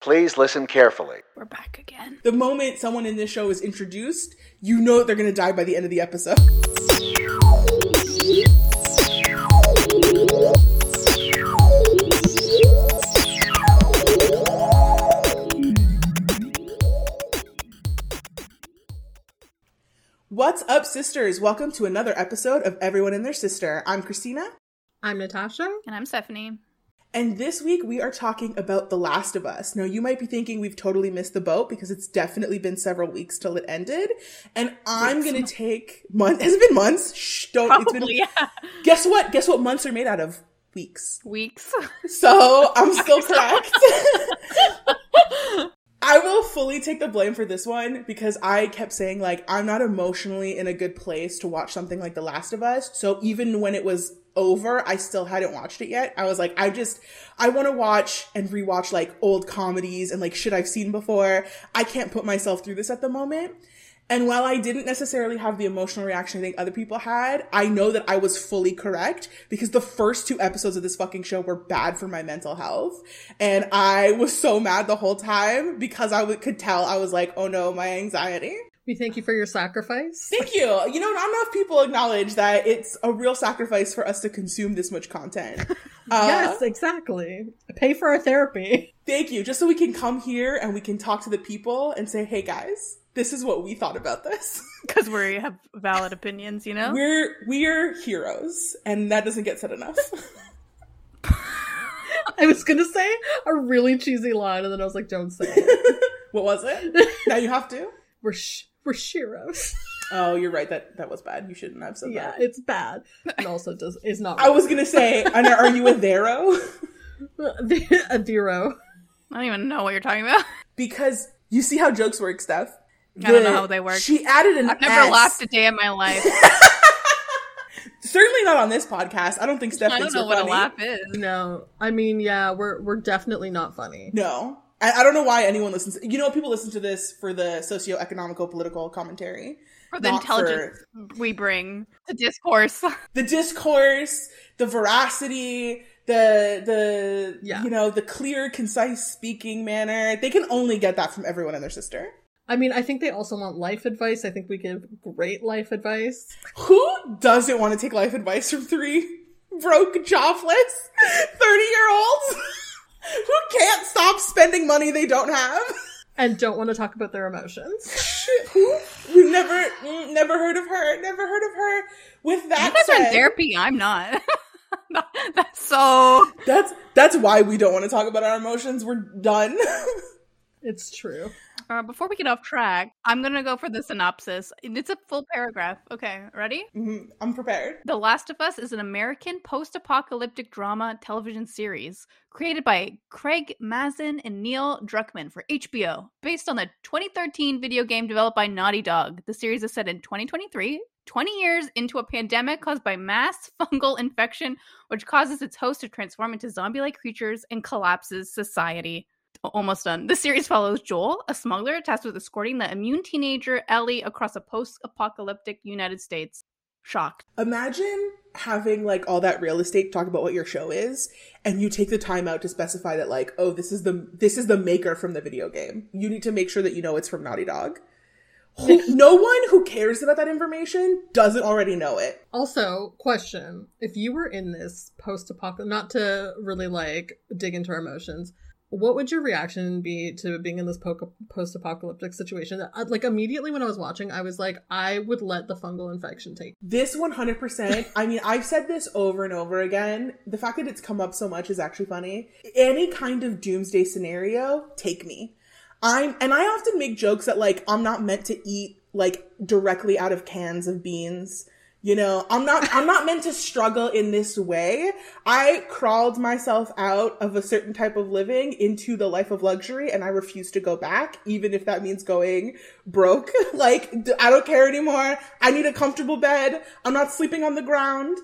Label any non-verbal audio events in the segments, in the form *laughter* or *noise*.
Please listen carefully. We're back again. The moment someone in this show is introduced, you know they're gonna die by the end of the episode. What's up, sisters? Welcome to another episode of Everyone and Their Sister. I'm Cristina, I'm Natasha. And I'm Stephanie. And this week we are talking about The Last of Us. Now, you might be thinking we've totally missed the boat because it's definitely been several weeks till it ended, and I'm gonna take months. Has it been months? Shh, don't. It's Probably, been. yeah. *laughs* Guess what? Guess what months are made out of? Weeks. Weeks. So I'm still correct. *laughs* I will fully take the blame for this one because I kept saying like I'm not emotionally in a good place to watch something like The Last of Us. So even when it was over, I still hadn't watched it yet. I was like, I just I want to watch and rewatch like old comedies and like shit I've seen before. I can't put myself through this at the moment. And while I didn't necessarily have the emotional reaction I think other people had, I know that I was fully correct because the first two episodes of this fucking show were bad for my mental health. And I was so mad the whole time because I w- could tell I was like, oh no, my anxiety. We thank you for your sacrifice. Thank you. You know, not enough people acknowledge that it's a real sacrifice for us to consume this much content. *laughs* Uh, yes, exactly. Pay for our therapy. Thank you. Just so we can come here and we can talk to the people and say, hey guys, this is what we thought about this. *laughs* Because we have valid opinions, you know? We're we're heroes, and that doesn't get said enough. *laughs* I was gonna say a really cheesy line, and then I was like, "Don't say it." what was it? Now you have to. we're sh- *laughs* we're sheroes. Oh, you're right. That that was bad. You shouldn't have said yeah, that. it's bad. And also, does is not. *laughs* I was gonna say, are you a Thero? *laughs* a zero. I don't even know what you're talking about. Because you see how jokes work, Steph. I don't know how they work. She added an I've never S. laughed a day in my life. Certainly not on this podcast. I don't think Steph I don't know what funny. a laugh is. No, I mean, yeah, we're we're definitely not funny. No. I, I don't know why anyone listens. You know, people listen to this for the socio-economical political commentary. For the Not intelligence we bring to discourse. *laughs* the discourse, the veracity, the the Yeah. you know the clear, concise speaking manner. They can only get that from everyone and their sister. I mean, I think they also want life advice. I think we give great life advice. Who doesn't want to take life advice from three *laughs* broke, jobless, thirty year olds *laughs* who can't stop spending money they don't have? And don't want to talk about their emotions. Who? We've never, never heard of her. Never heard of her. With that You guys are in said, therapy. I'm not. *laughs* That's so. that's that's why we don't want to talk about our emotions. We're done. *laughs* It's true. Uh, before we get off track, I'm gonna go for the synopsis. It's a full paragraph. Okay, ready? Mhm, I'm prepared. The Last of Us is an American post apocalyptic drama television series created by Craig Mazin and Neil Druckmann for HBO, based on the 2013 video game developed by Naughty Dog. The series is set in 2023, 20 years into a pandemic caused by mass *laughs* fungal infection, which causes its host to transform into zombie like creatures and collapses society. Almost done. The series follows Joel, a smuggler tasked with escorting the immune teenager Ellie across a post apocalyptic United States. Shocked. Imagine having like all that real estate talk about what your show is, and you take the time out to specify that like, oh, this is the this is the maker from the video game. You need to make sure that you know it's from Naughty Dog. Who, no one who cares about that information doesn't already know it. Also, question: If you were in this post-apocalyptic, not to really like dig into our emotions, what would your reaction be to being in this po- post-apocalyptic situation? Uh, Like immediately when I was watching, I was like, I would let the fungal infection take. This 100%, I mean, I've said this over and over again. The fact that it's come up so much is actually funny. Any kind of doomsday scenario, take me. I'm, and I often make jokes that like, I'm not meant to eat like directly out of cans of beans. You know, I'm not, I'm not meant to struggle in this way. I crawled myself out of a certain type of living into the life of luxury and I refuse to go back, even if that means going broke. *laughs* like, I don't care anymore. I need a comfortable bed. I'm not sleeping on the ground.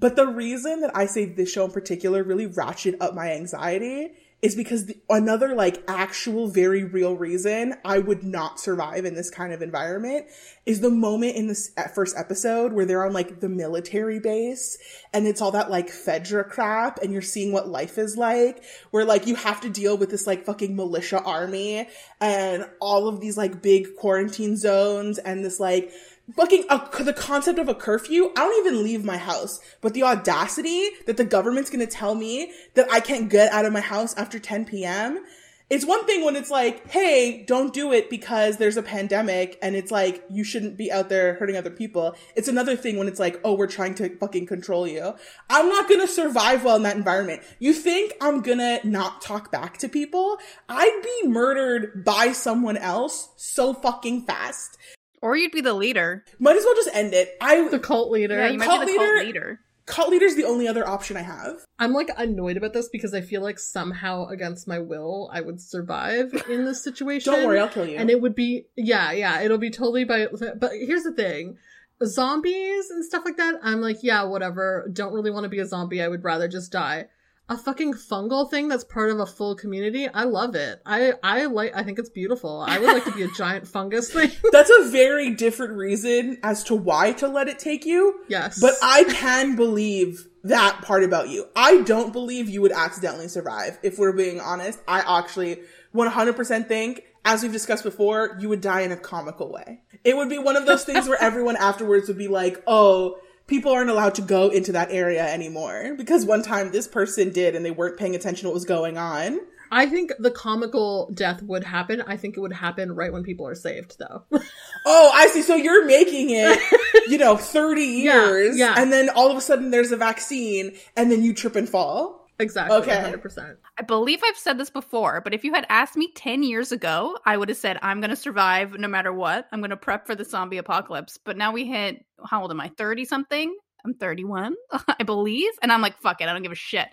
But the reason that I say this show in particular really ratchet up my anxiety is because the, another like actual very real reason I would not survive in this kind of environment is the moment in this first episode where they're on like the military base and it's all that like Fedra crap and you're seeing what life is like where like you have to deal with this like fucking militia army and all of these like big quarantine zones and this like fucking a, the concept of a curfew. I don't even leave my house, but the audacity that the government's going to tell me that I can't get out of my house after 10 p.m. It's one thing when it's like, hey, don't do it because there's a pandemic and it's like, you shouldn't be out there hurting other people. It's another thing when it's like, oh, we're trying to fucking control you. I'm not gonna survive well in that environment. You think I'm gonna not talk back to people? I'd be murdered by someone else so fucking fast. Or you'd be the leader. Might as well just end it. I the cult leader. Yeah, you might Cult be the leader- cult leader. cult leader's the only other option I have. I'm like annoyed about this because I feel like somehow against my will I would survive in this situation. *laughs* Don't worry, I'll kill you. And it would be yeah, yeah, it'll be totally by but here's the thing. Zombies and stuff like that, I'm like, yeah, whatever. Don't really want to be a zombie. I would rather just die. A fucking fungal thing that's part of a full community. I love it. I I like I think it's beautiful. I would like to be a *laughs* giant fungus thing. *laughs* That's a very different reason as to why to let it take you. yes. But I can believe that part about you. I don't believe you would accidentally survive. If we're being honest, I actually 100% think, as we've discussed before, you would die in a comical way. It would be one of those things where *laughs* everyone afterwards would be like, oh, people aren't allowed to go into that area anymore because one time this person did and they weren't paying attention to what was going on. I think the comical death would happen. I think it would happen right when people are saved though. *laughs* Oh, I see. So you're making it, *laughs* you know, 30 Yeah, years. yeah. And then all of a sudden there's a vaccine and then you trip and fall. Exactly. Okay. 100%. I believe I've said this before, but if you had asked me 10 years ago, I would have said, I'm going to survive no matter what. I'm going to prep for the zombie apocalypse. But now we hit, how old am I? 30 something? I'm 31, *laughs* I believe. And I'm like, fuck it. I don't give a shit.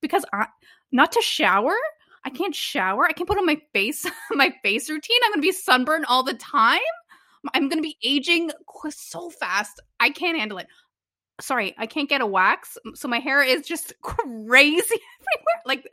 Because I, not to shower, I can't shower. I can't put on my face, *laughs* my face routine. I'm going to be sunburned all the time. I'm going to be aging so fast. I can't handle it. Sorry, I can't get a wax. So my hair is just *laughs* crazy everywhere. Like,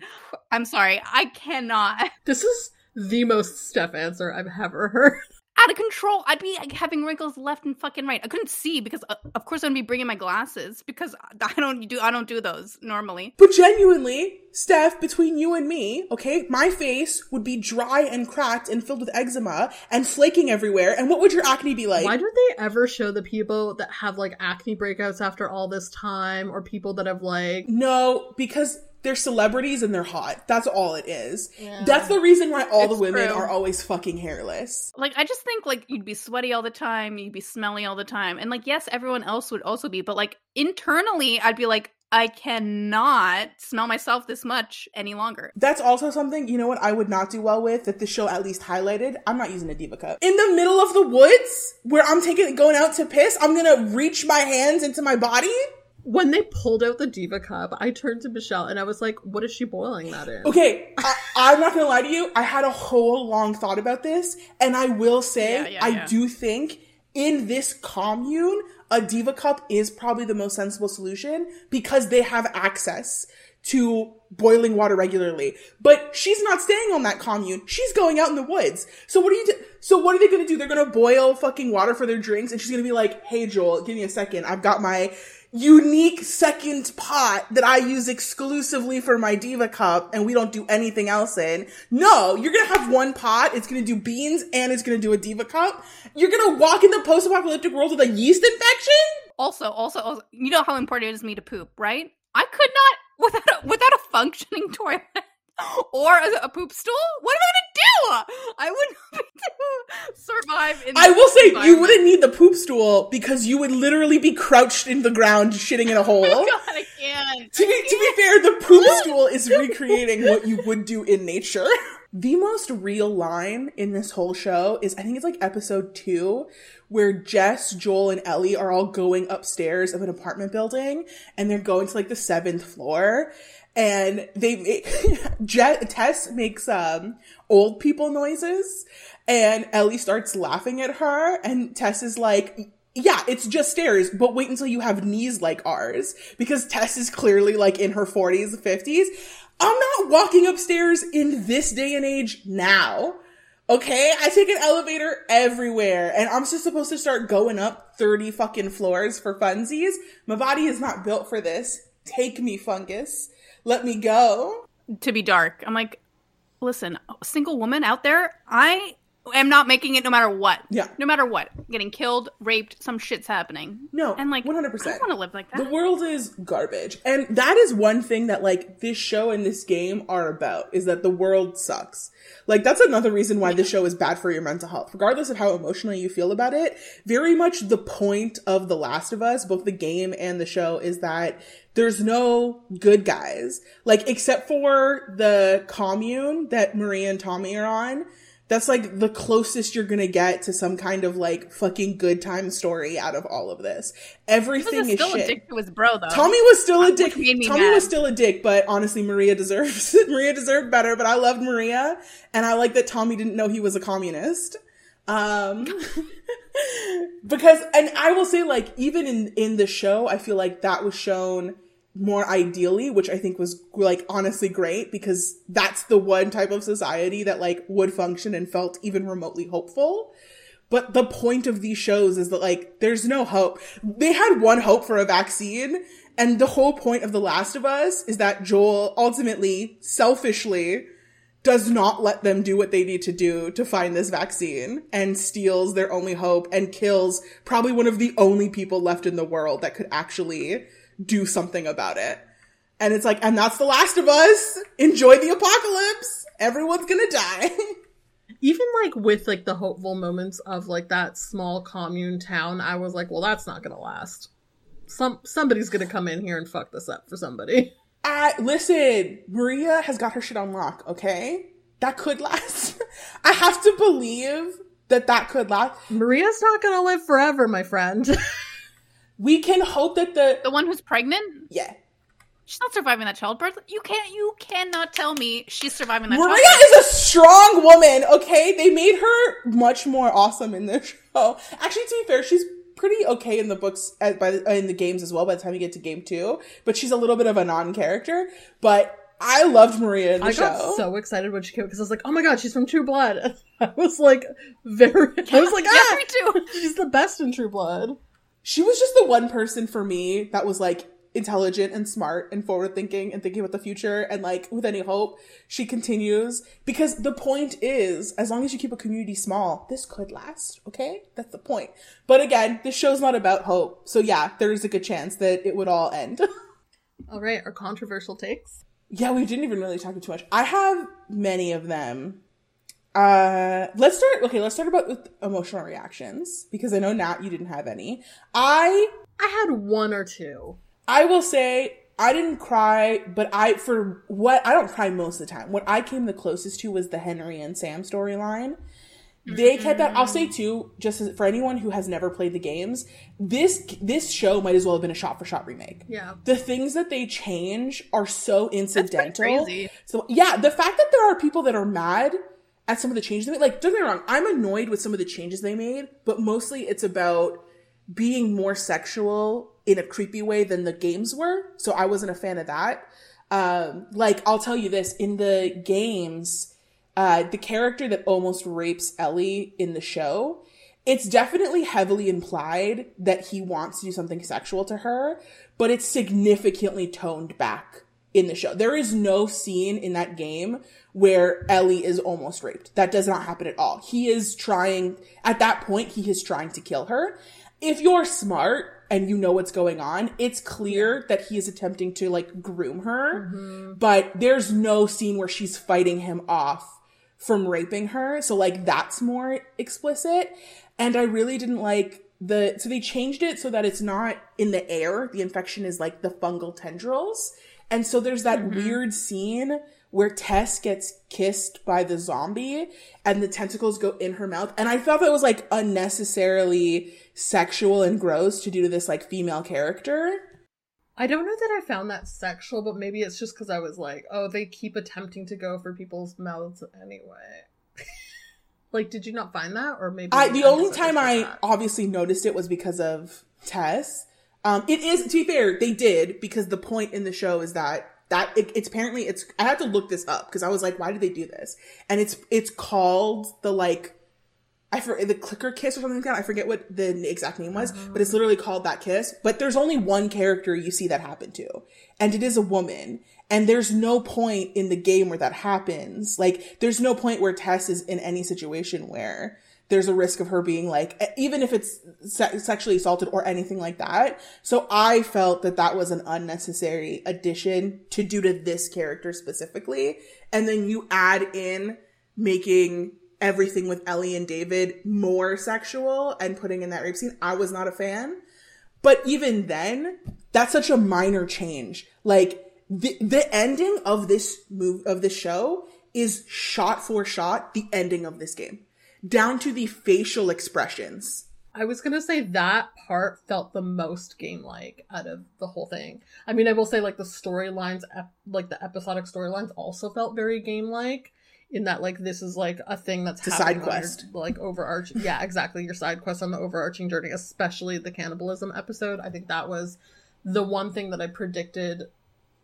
I'm sorry, I cannot. This is the most Steph answer I've ever heard. Out of control. I'd be like, having wrinkles left and fucking right. I couldn't see because, uh, of course, I'd be bringing my glasses because I don't do I don't do those normally. But genuinely, Steph, between you and me, okay, my face would be dry and cracked and filled with eczema and flaking everywhere. And what would your acne be like? Why don't they ever show the people that have like acne breakouts after all this time or people that have like No, because they're celebrities and they're hot. That's all it is. Yeah. That's the reason why all the women true. are always fucking hairless. Like, I just think like you'd be sweaty all the time, you'd be smelly all the time, and like, yes, everyone else would also be, but like internally, I'd be like, I cannot smell myself this much any longer. That's also something, you know what, I would not do well with that the show at least highlighted. I'm not using a Diva Cup. In the middle of the woods where I'm taking, going out to piss, I'm gonna reach my hands into my body? When they pulled out the diva cup, I turned to Michelle and I was like, "What is she boiling that in?" Okay, I, I'm not gonna lie to you. I had a whole long thought about this, and I will say, Yeah, yeah, I yeah. do think in this commune, a Diva Cup is probably the most sensible solution because they have access to boiling water regularly. But she's not staying on that commune. She's going out in the woods. So what are you do? So what are they gonna do? They're gonna boil fucking water for their drinks, and she's gonna be like, "Hey Joel, give me a second. I've got my." Unique second pot that I use exclusively for my Diva cup and we don't do anything else in. No, you're gonna have one pot, it's gonna do beans and it's gonna do a Diva cup. You're gonna walk in the post-apocalyptic world with a yeast infection? Also, also, also, you know how important it is me to poop, right? I could not without a, without a functioning *laughs* toilet *laughs* or a, a poop stool. What am I gonna do? I would *laughs* not be able to survive. In I will say you wouldn't need the poop stool because you would literally be crouched in the ground shitting in a *laughs* oh hole. God, I can't. to be, to be fair, the poop stool is recreating what you would do in nature. The most real line in this whole show is, I think it's like episode two, where Jess, Joel, and Ellie are all going upstairs of an apartment building, and they're going to like the seventh floor, and they make, *laughs* Je- Tess makes, um, old people noises, and Ellie starts laughing at her, and Tess is like, yeah, it's just stairs, but wait until you have knees like ours. Because Tess is clearly like in her 40s, 50s. I'm not walking upstairs in this day and age now. Okay, I take an elevator everywhere and I'm just supposed to start going up 30 fucking floors for funsies. My body is not built for this. Take me, fungus. Let me go. To be dark. I'm like, listen, single woman out there, I am not making it no matter what. Yeah. No matter what. Getting killed, raped, some shit's happening. No, And like 100%. I don't want to live like that. The world is garbage. And that is one thing that like this show and this game are about is that the world sucks. Like that's another reason why this show is bad for your mental health. Regardless of how emotionally you feel about it, very much the point of The Last of Us, both the game and the show is that there's no good guys. Like except for the commune that Maria and Tommy are on, that's like the closest you're gonna get to some kind of like fucking good time story out of all of this. Everything was is still a shit. dick to his bro though. Tommy was still a dick. Tommy mad. was still a dick, but honestly, Maria deserves *laughs* Maria deserved better. But I loved Maria, and I like that Tommy didn't know he was a communist. Um, *laughs* because, and I will say, like, even in in the show, I feel like that was shown more ideally, which I think was like honestly great because that's the one type of society that like would function and felt even remotely hopeful. But the point of these shows is that like there's no hope. They had one hope for a vaccine, and the whole point of The Last of Us is that Joel ultimately, selfishly, does not let them do what they need to do to find this vaccine and steals their only hope and kills probably one of the only people left in the world that could actually do something about it. And it's like, and that's The Last of Us. Enjoy the apocalypse. Everyone's gonna die. *laughs* Even like with like the hopeful moments of like that small commune town, I was like, well, that's not gonna last. Some somebody's gonna come in here and fuck this up for somebody. *laughs* I listen, Maria has got her shit on lock, okay? That could last. *laughs* I have to believe that that could last. Maria's not gonna live forever, my friend. We can hope that the the one who's pregnant, yeah. she's not surviving that childbirth. You can't. You cannot tell me she's surviving that. Childbirth. Maria childbirth. is a strong woman, okay? They made her much more awesome in the *laughs* show. Actually, to be fair, she's pretty okay in the books uh, by the, uh, in the games as well. By the time you get to game two, but she's a little bit of a non-character. But I loved Maria in the I show. got so excited when she came because I was like, oh my god, she's from True Blood. *laughs* I was like, very. I was like, *laughs* Yeah, ah, me too. she's the best in True Blood. She was just the one person for me that was like intelligent and smart and forward thinking and thinking about the future and like with any hope she continues. Because the point is as long as you keep a community small this could last okay? That's the point. But again this show's not about hope. So yeah there is a good chance that it would all end. *laughs* All right, our controversial takes. yeah we didn't even really talk too much. I have many of them uh let's start okay let's start about with emotional reactions because i know nat you didn't have any i I had one or two. I will say I didn't cry, but I for what I don't cry most of the time. What I came the closest to was the Henry and Sam storyline. They kept that. I'll say too, just as, for anyone who has never played the games, this this show might as well have been a shot for shot remake. Yeah. The things that they change are so incidental. crazy. So yeah, the fact that there are people that are mad at some of the changes they made, like don't get me wrong, I'm annoyed with some of the changes they made, but mostly it's about being more sexual in a creepy way than the games were. So I wasn't a fan of that. Um, like I'll tell you this, in the games, uh, the character that almost rapes Ellie in the show, it's definitely heavily implied that he wants to do something sexual to her, but it's significantly toned back in the show. There is no scene in that game where Ellie is almost raped. That does not happen at all. He is trying, at that point, he is trying to kill her. If you're smart and you know what's going on, it's clear that he is attempting to like groom her, mm-hmm. but there's no scene where she's fighting him off from raping her. So like that's more explicit. And I really didn't like the, so they changed it so that it's not in the air. The infection is like the fungal tendrils. And so there's that mm-hmm. weird scene where Tess gets kissed by the zombie and the tentacles go in her mouth. And I thought that was like unnecessarily sexual and gross to do to this like female character. I don't know that I found that sexual, but maybe it's just because I was like, oh, they keep attempting to go for people's mouths anyway. *laughs* like, did you not find that, or maybe I, the only time I that? obviously noticed it was because of Tess. Um, it is, to be fair, they did because the point in the show is that that it, it's apparently it's I had to look this up because I was like, why did they do this? And it's it's called the like I forget the clicker kiss or something like that. I forget what the exact name was, but it's literally called that kiss. But there's only one character you see that happen to, and it is a woman. And there's no point in the game where that happens. Like, there's no point where Tess is in any situation where there's a risk of her being like, even if it's se- sexually assaulted or anything like that. So I felt that that was an unnecessary addition to do to this character specifically. And then you add in making everything with Ellie and David more sexual and putting in that rape scene. I was not a fan. But even then, that's such a minor change. Like the the ending of this move of this show is shot for shot the ending of this game, down to the facial expressions. I was gonna say that part felt the most game-like out of the whole thing. I mean, I will say like the storylines, ep- like the episodic storylines, also felt very game-like in that like this is like a thing that's It's a happening side on your, quest. like overarching. yeah, exactly. Your side quest on the overarching journey, especially the cannibalism episode. I think that was the one thing that I predicted.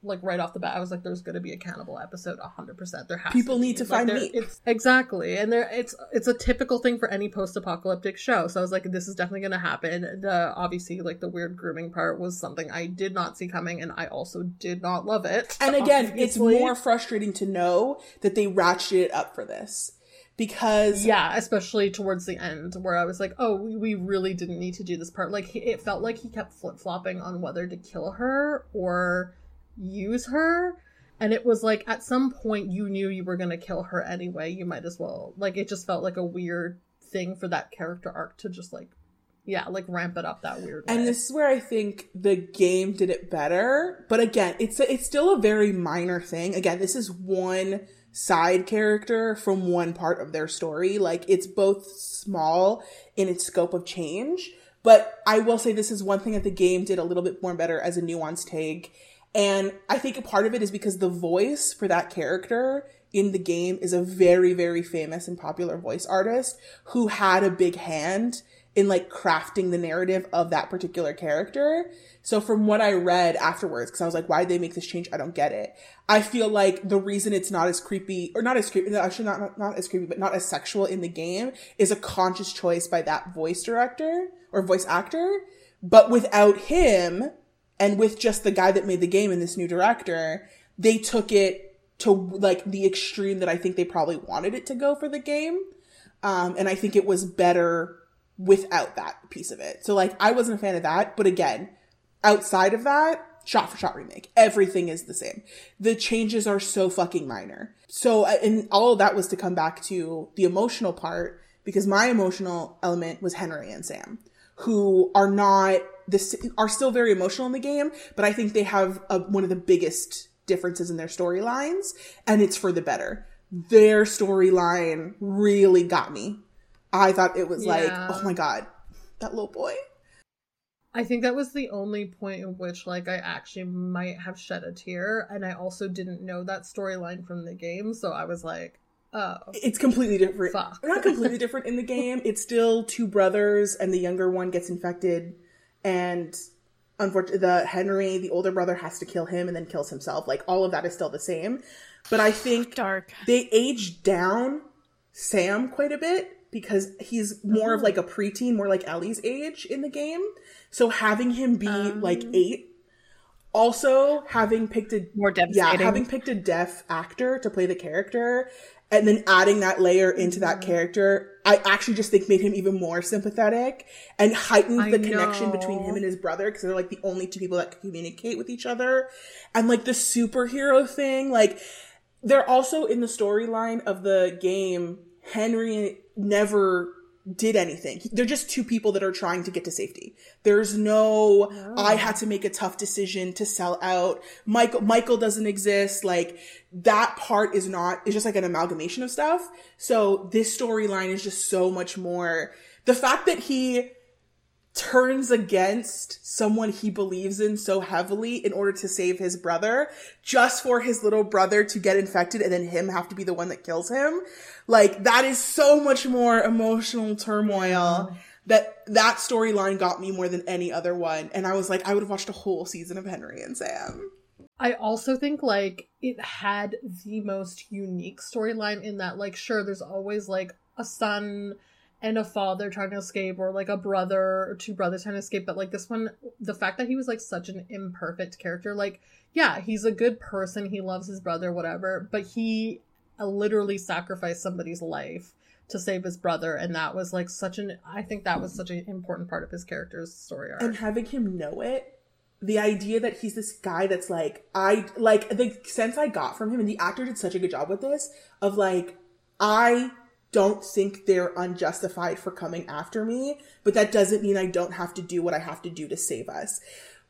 Like right off the bat, I was like, "There's going to be a cannibal episode, hundred percent. There has People to be. need to Like, find meat. It's exactly, and there it's it's a typical thing for any post-apocalyptic show. So I was like, "This is definitely going to happen." The uh, obviously like the weird grooming part was something I did not see coming, and I also did not love it. And again, it's more frustrating to know that they ratcheted it up for this because Yeah, especially towards the end where I was like, oh, we- we really didn't need to do this part. Like, he- it felt like he kept flip flopping on whether to kill her or use her. And it was like, at some point, you knew you were going to kill her anyway. You might as well. Like, it just felt like a weird thing for that character arc to just, like, yeah, like ramp it up that weird way. And this is where I think the game did it better. But again, it's it's still a very minor thing. Again, this is one side character from one part of their story. Like it's both small in its scope of change. But I will say this is one thing that the game did a little bit more better as a nuanced take. And I think a part of it is because the voice for that character in the game is a very, very famous and popular voice artist who had a big hand in like crafting the narrative of that particular character. So from what I read afterwards, because I was like, why did they make this change? I don't get it. I feel like the reason it's not as creepy, or not as creepy, actually not, not, not as creepy, but not as sexual in the game is a conscious choice by that voice director or voice actor. But without him, and with just the guy that made the game and this new director, they took it to like the extreme that I think they probably wanted it to go for the game. Um, and I think it was better without that piece of it. So like I wasn't a fan of that, but again, outside of that, shot for shot remake, everything is the same. The changes are so fucking minor. So uh, and all of that was to come back to the emotional part because my emotional element was Henry and Sam, who are not this are still very emotional in the game, but I think they have a, one of the biggest differences in their storylines, and it's for the better. Their storyline really got me. I thought it was like, oh my god, that little boy. I think that was the only point in which like I actually might have shed a tear and I also didn't know that storyline from the game so I was like oh It's completely different. Fuck. Not completely different in the *laughs* game. It's still two brothers, and the younger one gets infected, and unfortunately, the Henry, the older brother, has to kill him and then kills himself. Like all of that is still the same, but I think Dark. they aged down Sam quite a bit because he's more of mm-hmm. like a preteen, more like Ellie's age in the game. So having him be um. like eight, also having picked a More yeah, devastating. having picked a deaf actor to play the character and then adding that layer into that mm-hmm. character, I actually just think made him even more sympathetic and heightened I the connection between him and his brother because they're like the only two people that can communicate with each other. And like the superhero thing, like they're also in the storyline of the game, Henry never did anything. They're just two people that are trying to get to safety. There's no, oh. I had to make a tough decision to sell out. Michael, Michael doesn't exist. Like that part is not, it's just like an amalgamation of stuff. So this storyline is just so much more, the fact that he turns against someone he believes in so heavily in order to save his brother just for his little brother to get infected and then him have to be the one that kills him. Like that is so much more emotional turmoil that that storyline got me more than any other one. And i was like i would have watched a whole season of henry and sam. I also think like it had the most unique storyline in that like sure there's always like a son and a father trying to escape or like a brother or two brothers trying to escape but like this one the fact that he was like such an imperfect character like yeah he's a good person he loves his brother whatever but he uh, literally sacrificed somebody's life to save his brother and that was like such an i think that was such an important part of his character's story arc. And having him know it the idea that he's this guy that's like i like the sense i got from him and the actor did such a good job with this of like i don't think they're unjustified for coming after me, but that doesn't mean I don't have to do what I have to do to save us.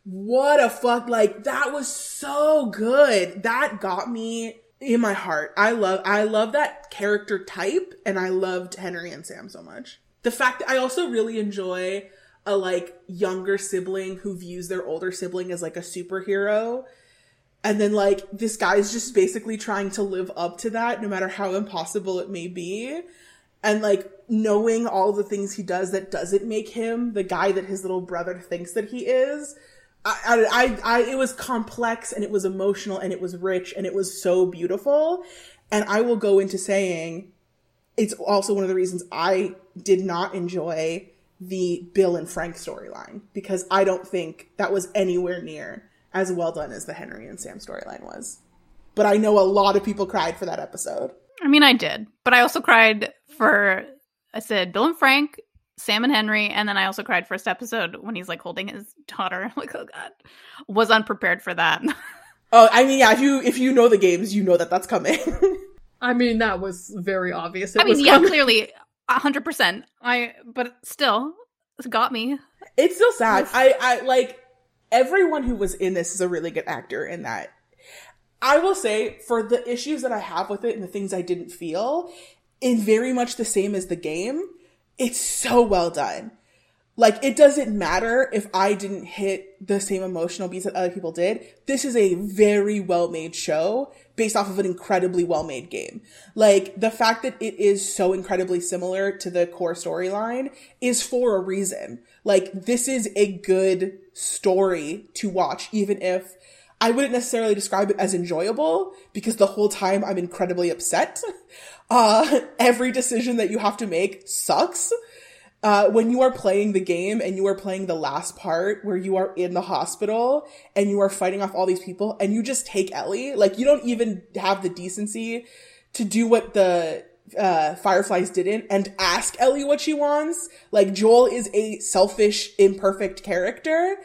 What a fuck, like, that was so good. That got me in my heart. I love, I love that character type, and I loved Henry and Sam so much. The fact that I also really enjoy a like younger sibling who views their older sibling as like a superhero and then like this guy is just basically trying to live up to that no matter how impossible it may be and like knowing all the things he does that doesn't make him the guy that his little brother thinks that he is I, I, I, it was complex and it was emotional and it was rich and it was so beautiful. And I will go into saying it's also one of the reasons I did not enjoy the Bill and Frank storyline because I don't think that was anywhere near as well done as the Henry and Sam storyline was. But I know a lot of people cried for that episode. I mean, I did, but I also cried for I said Bill and Frank, Sam and Henry, and then I also cried first episode when he's like holding his daughter. I'm *laughs* like, oh god, was unprepared for that. *laughs* oh, I mean, yeah. If you if you know the games, you know that that's coming. *laughs* I mean, that was very obvious. It I mean, yeah, coming. clearly, hundred percent. I, but still, it got me. It's still sad. I, I like everyone who was in this is a really good actor in that. I will say for the issues that I have with it and the things I didn't feel, in very much the same as the game, it's so well done. Like it doesn't matter if I didn't hit the same emotional beats that other people did. This is a very well made show based off of an incredibly well made game. Like the fact that it is so incredibly similar to the core storyline is for a reason. Like this is a good story to watch, even if I wouldn't necessarily describe it as enjoyable because the whole time I'm incredibly upset. *laughs* Uh, every decision that you have to make sucks. Uh, when you are playing the game and you are playing the last part where you are in the hospital and you are fighting off all these people and you just take Ellie, like you don't even have the decency to do what the uh, Fireflies didn't and ask Ellie what she wants. Like Joel is a selfish, imperfect character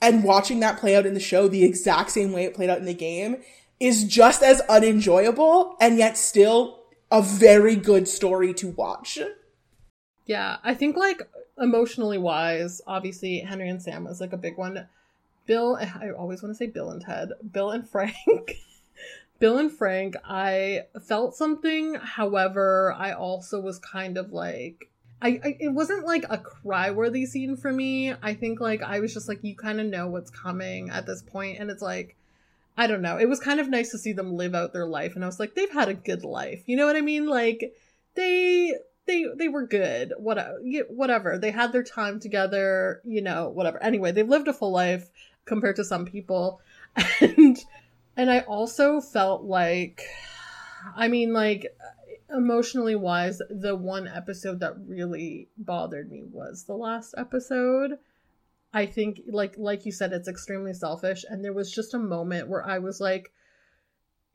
and watching that play out in the show the exact same way it played out in the game is just as unenjoyable and yet still a very good story to watch. Yeah, I think like emotionally wise, obviously Henry and Sam was like a big one. Bill, I always want to say Bill and Ted, Bill and *laughs* Frank. Bill and Frank, I felt something. However, I also was kind of like, I, I, it wasn't like a cry worthy scene for me. I think like I was just like you kind of know what's coming at this point and it's like I don't know. It was kind of nice to see them live out their life and I was like they've had a good life. You know what I mean? Like they they they were good. What whatever. They had their time together, you know, whatever. Anyway, they've lived a full life compared to some people. *laughs* And and I also felt like I mean like emotionally wise, the one episode that really bothered me was the last episode. I think like like you said it's extremely selfish and there was just a moment where I was like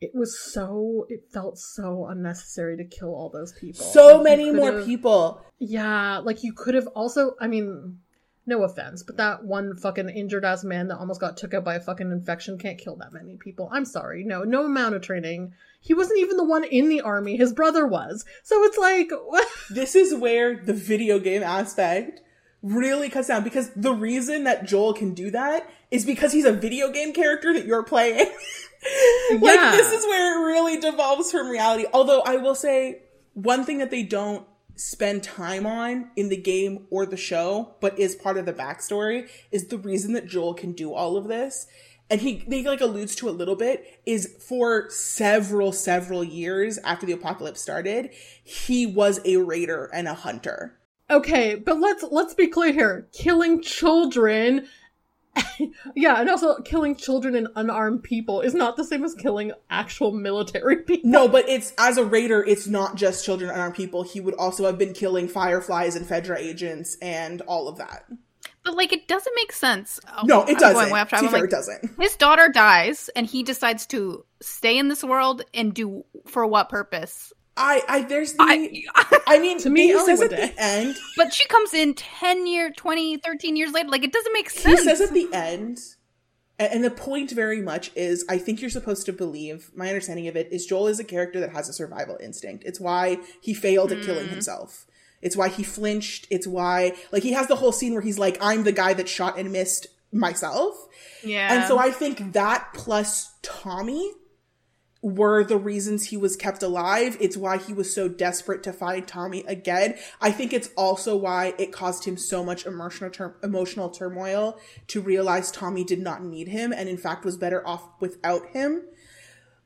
it was so it felt so unnecessary to kill all those people. So like, many more people. Yeah, like you could have also I mean no offense, but that one fucking injured ass man that almost got took out by a fucking infection can't kill that many people. I'm sorry. No, no amount of training. He wasn't even the one in the army. His brother was. So it's like what? *laughs* This is where the video game aspect really cuts down because the reason that Joel can do that is because he's a video game character that you're playing. *laughs* like yeah. this is where it really devolves from reality. Although I will say one thing that they don't spend time on in the game or the show, but is part of the backstory, is the reason that Joel can do all of this. And he, he like alludes to a little bit is for several, several years after the apocalypse started, he was a raider and a hunter. Okay, but let's let's be clear here. Killing children *laughs* yeah, and also killing children and unarmed people is not the same as killing actual military *laughs* people. No, but it's as a raider, it's not just children and unarmed people. He would also have been killing fireflies and Fedra agents and all of that. But like, it doesn't make sense. Oh, no, I'm it doesn't. way off To track. be I'm fair, like, it doesn't. His daughter dies, and he decides to stay in this world and do for what purpose? I, I, there's the, I, *laughs* I, mean, To me, he Ellie says at die. the end, but she comes in 10 year, 20, 13 years later. Like, it doesn't make sense. he says at the end, and the point very much is, I think you're supposed to believe, my understanding of it is Joel is a character that has a survival instinct. It's why he failed at killing hmm. himself. It's why he flinched. It's why, like, he has the whole scene where he's like, I'm the guy that shot and missed myself. yeah. And so I think that plus Tommy were the reasons he was kept alive. It's why he was so desperate to find Tommy again. I think it's also why it caused him so much emotional tur- emotional turmoil to realize Tommy did not need him and in fact was better off without him.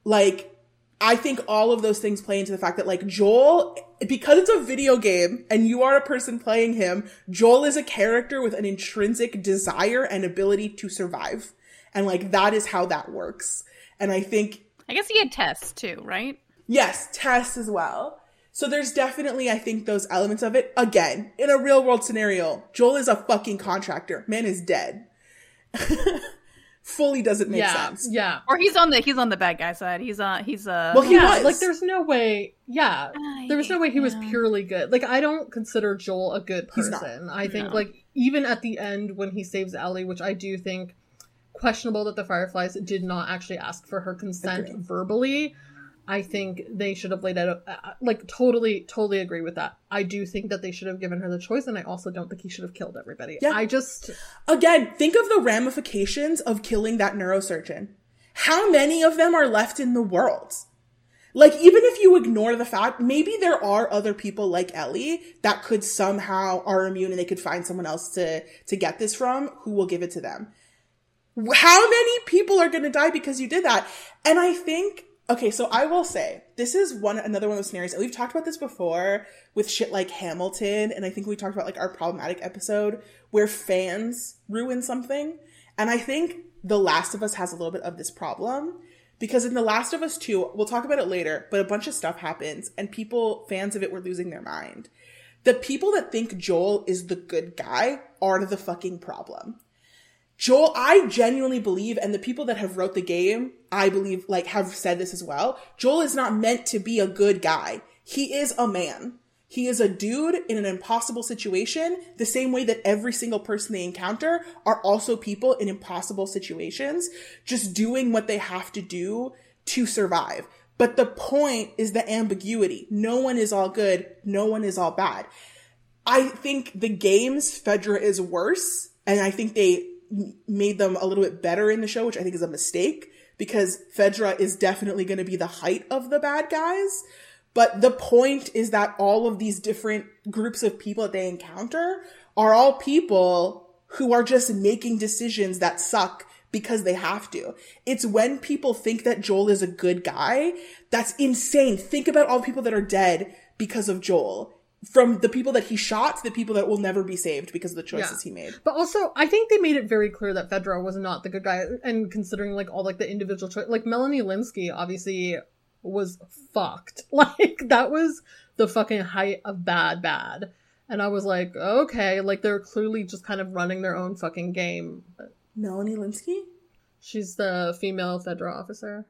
Like I think all of those things play into the fact that like Joel because it's a video game and you are a person playing him, Joel is a character with an intrinsic desire and ability to survive. And like that is how that works. And I think I guess he had Tess too, right? Yes, Tess as well. So there's definitely, I think, those elements of it. Again, in a real world scenario, Joel is a fucking contractor. Man is dead. *laughs* Fully doesn't make yeah, sense. yeah. Or he's on the he's on the bad guy side. He's uh he's uh Well, he yeah, was. like there's no way. Yeah, Uh, there was no way he was purely good. Like I don't consider Joel a good He's not. person. I think No. like even at the end when he saves Ellie, which I do think questionable that the Fireflies did not actually ask for her consent Agree. verbally. I think they should have laid out uh, like totally totally agree with that. I do think that they should have given her the choice and I also don't think he should have killed everybody. Yeah. I just Again, think of the ramifications of killing that neurosurgeon. How many of them are left in the world? Like, even if you ignore the fact, maybe there are other people like Ellie that could somehow are immune and they could find someone else to, to get this from who will give it to them. How many people are going to die because you did that? And I think, okay, so I will say this is one, another one of those scenarios, and we've talked about this before with shit like Hamilton, and I think we talked about like our problematic episode where fans ruin something. And I think The Last of Us has a little bit of this problem because in The Last of Us 2, we'll talk about it later, but a bunch of stuff happens and people, fans of it, were losing their mind. The people that think Joel is the good guy are the fucking problem. Joel, I genuinely believe, and the people that have wrote the game, I believe, like, have said this as well. Joel is not meant to be a good guy. He is a man. He is a dude in an impossible situation, the same way that every single person they encounter are also people in impossible situations, just doing what they have to do to survive. But the point is the ambiguity. No one is all good. No one is all bad. I think the games Fedra is worse, and I think they made them a little bit better in the show, which I think is a mistake because Fedra is definitely going to be the height of the bad guys. But the point is that all of these different groups of people that they encounter are all people who are just making decisions that suck because they have to. It's when people think that Joel is a good guy that's insane. Think about all the people that are dead because of Joel. From the people that he shot to the people that will never be saved because of the choices he made. But also, I think they made it very clear that Fedra was not the good guy, and considering like all like the individual choice, like Melanie Lynskey obviously was fucked. *laughs* Like that was the fucking height of bad, bad. And I was like, okay, like they're clearly just kind of running their own fucking game. Melanie Lynskey? She's the female Fedra officer.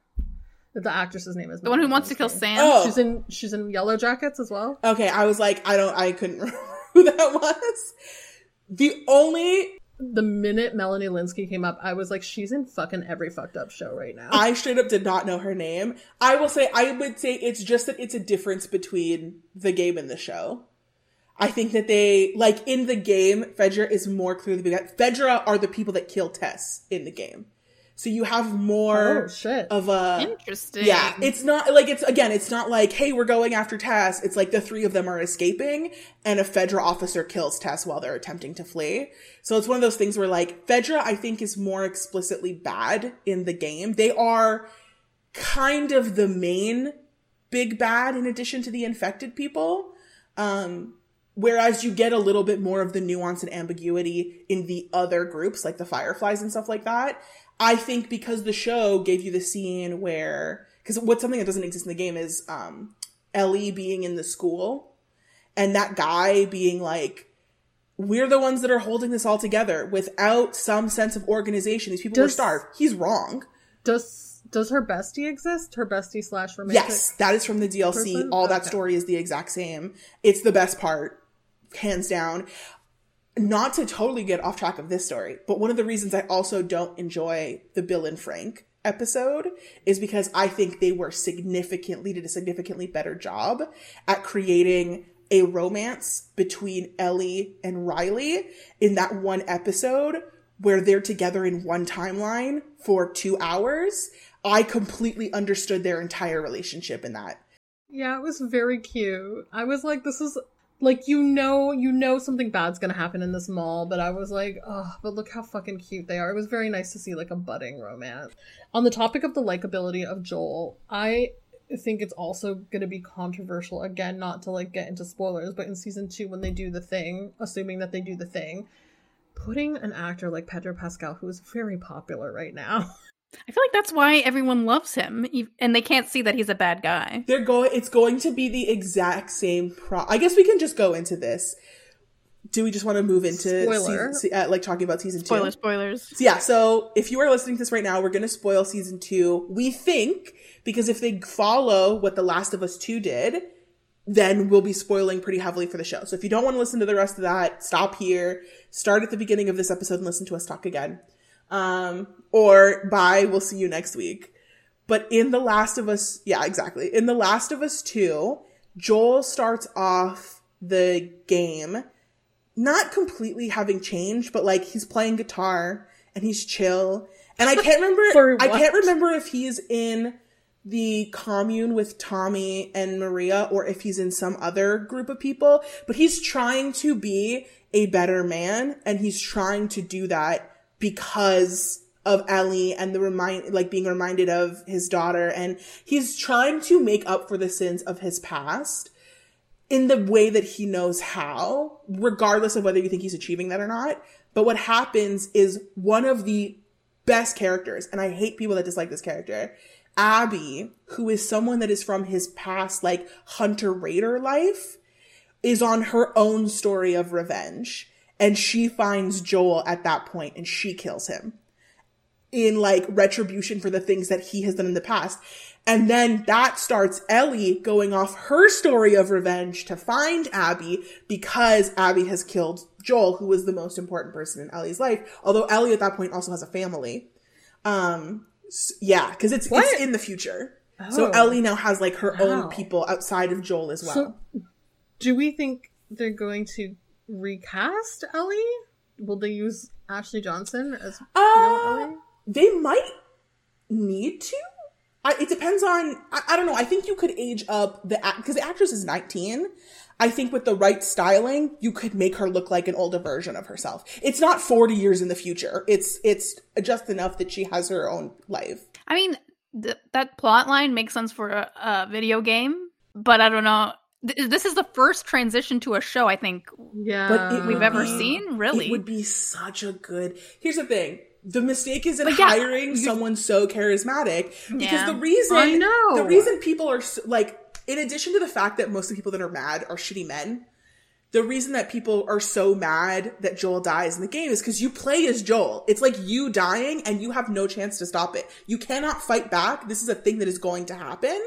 The actress's name is The one who wants to kill Lynskey. Sam. Oh. She's in she's in Yellowjackets as well. Okay, I was like, I don't, I couldn't *laughs* remember who that was. The only, The minute Melanie Lynskey came up, I was like, she's in fucking every fucked up show right now. I straight up did not know her name. I will say, I would say it's just that it's a difference between the game and the show. I think that they, like in the game, Fedra is more clearly, Fedra are the people that kill Tess in the game. So you have more oh shit. of a, Interesting. Yeah, it's not like it's again, it's not like, hey, we're going after Tess. It's like the three of them are escaping and a Fedra officer kills Tess while they're attempting to flee. So it's one of those things where like Fedra, I think, is more explicitly bad in the game. They are kind of the main big bad in addition to the infected people. Um, Whereas you get a little bit more of the nuance and ambiguity in the other groups, like the Fireflies and stuff like that. I think because the show gave you the scene where, because what's something that doesn't exist in the game is um, Ellie being in the school and that guy being like, we're the ones that are holding this all together without some sense of organization. These people were starved. He's wrong. Does does her bestie exist? Her bestie slash romantic. Yes, that is from the DLC. person? All that story is the exact same. It's the best part, hands down. Not to totally get off track of this story, but one of the reasons I also don't enjoy the Bill and Frank episode is because I think they were significantly did a significantly better job at creating a romance between Ellie and Riley in that one episode where they're together in one timeline for two hours. I completely understood their entire relationship in that. Yeah, it was very cute. I was like, this is like you know you know something bad's gonna happen in this mall, but I was like, oh, but look how fucking cute they are. It was very nice to see like a budding romance. On the topic of the likability of Joel, I think it's also gonna be controversial again, not to like get into spoilers, but in season two when they do the thing, assuming that they do the thing, putting an actor like Pedro Pascal, who is very popular right now. *laughs* I feel like that's why everyone loves him, and they can't see that he's a bad guy. They're going. It's going to be the exact same pro. I guess we can just go into this. Do we just want to move into Spoiler. season, uh, like talking about season two? Spoilers, spoilers. So yeah, so if you are listening to this right now, we're going to spoil season two. We think because if they follow what The Last of Us 2 did, then we'll be spoiling pretty heavily for the show. So if you don't want to listen to the rest of that, stop here, start at the beginning of this episode and listen to us talk again. Um, or bye, we'll see you next week. But in The Last of Us, yeah, exactly. In The Last of Us 2, Joel starts off the game not completely having changed, but like he's playing guitar and he's chill. And I can't remember *laughs* I can't remember if he's in the commune with Tommy and Maria or if he's in some other group of people, but he's trying to be a better man and he's trying to do that because of Ellie and the remind like being reminded of his daughter and he's trying to make up for the sins of his past in the way that he knows how, regardless of whether you think he's achieving that or not. But what happens is one of the best characters, and I hate people that dislike this character, Abby, who is someone that is from his past, like hunter raider life, is on her own story of revenge. And she finds Joel at that point and she kills him in like retribution for the things that he has done in the past. And then that starts Ellie going off her story of revenge to find Abby because Abby has killed Joel, who was the most important person in Ellie's life. Although Ellie at that point also has a family. Um, s- yeah, because it's What? it's in the future. So Oh. Ellie now has like her Wow. own people outside of Joel as well. So, do we think they're going to recast Ellie? Will they use Ashley Johnson as Uh, Ellie? they might need to. I, it depends on. I, I don't know. I think you could age up the because the actress is nineteen. I think with the right styling, you could make her look like an older version of herself. It's not forty years in the future. It's it's just enough that she has her own life. I mean, th- that plot line makes sense for a, a video game, but I don't know. Th- this is the first transition to a show I think Yeah, we've ever be- seen. Really, It would be such a good. Here's the thing. The mistake is in yeah, hiring someone so charismatic because Yeah. the reason I know. the reason people are so, like in addition to the fact that most of the people that are mad are shitty men, the reason that people are so mad that Joel dies in the game is because you play as Joel. It's like you dying and you have no chance to stop it. You cannot fight back. This is a thing that is going to happen.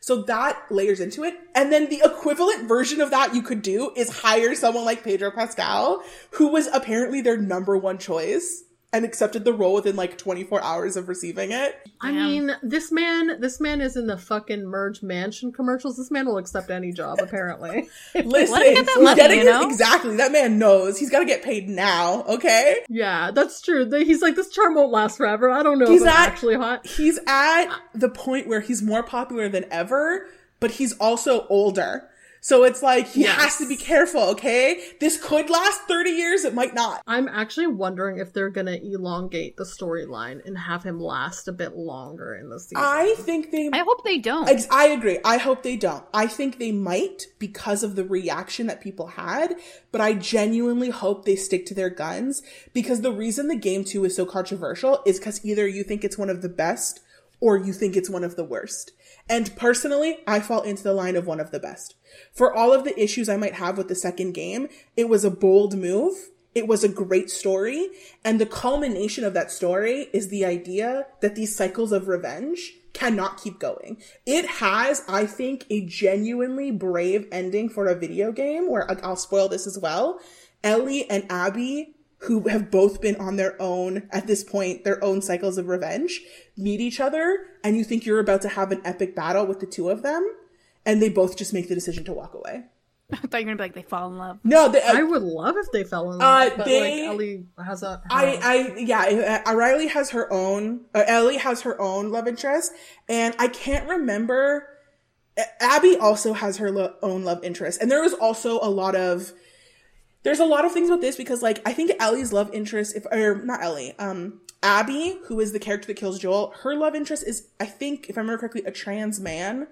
So that layers into it. And then the equivalent version of that you could do is hire someone like Pedro Pascal, who was apparently their number one choice and accepted the role within like 24 hours of receiving it. I Damn. mean, this man, this man is in the fucking Merge Mansion commercials. This man will accept any job, *laughs* apparently. Listen, Let him get that money, getting you know? it exactly. That man knows he's got to get paid now. Okay. yeah, that's true. He's like, this charm won't last forever. I don't know He's if I'm actually hot. He's at the point where he's more popular than ever, but he's also older. So it's like he Yes. has to be careful, okay? This could last 30 years, it might not. I'm actually wondering if they're gonna elongate the storyline and have him last a bit longer in the season. I think they I hope they don't. Ex- I agree. I hope they don't. I think they might because of the reaction that people had, but I genuinely hope they stick to their guns because the reason the game 2 is so controversial is cuz either you think it's one of the best or you think it's one of the worst. And personally, I fall into the line of one of the best. For all of the issues I might have with the second game, it was a bold move. It was a great story. And the culmination of that story is the idea that these cycles of revenge cannot keep going. It has, I think, a genuinely brave ending for a video game where I'll spoil this as well. Ellie and Abby, who have both been on their own at this point, their own cycles of revenge, meet each other and you think you're about to have an epic battle with the two of them. And they both just make the decision to walk away. *laughs* I thought you were gonna be like they fall in love. No, they, I would love if they fell in love, Uh, but they- like Ellie has a. I, I, yeah, uh, Riley has her own, uh, Ellie has her own love interest, and I can't remember. A- Abby also has her lo- own love interest, and there was also a lot of, there's a lot of things about this because, like, I think Ellie's love interest, if or not Ellie, um, Abby, who is the character that kills Joel, her love interest is, I think, if I remember correctly, a trans man.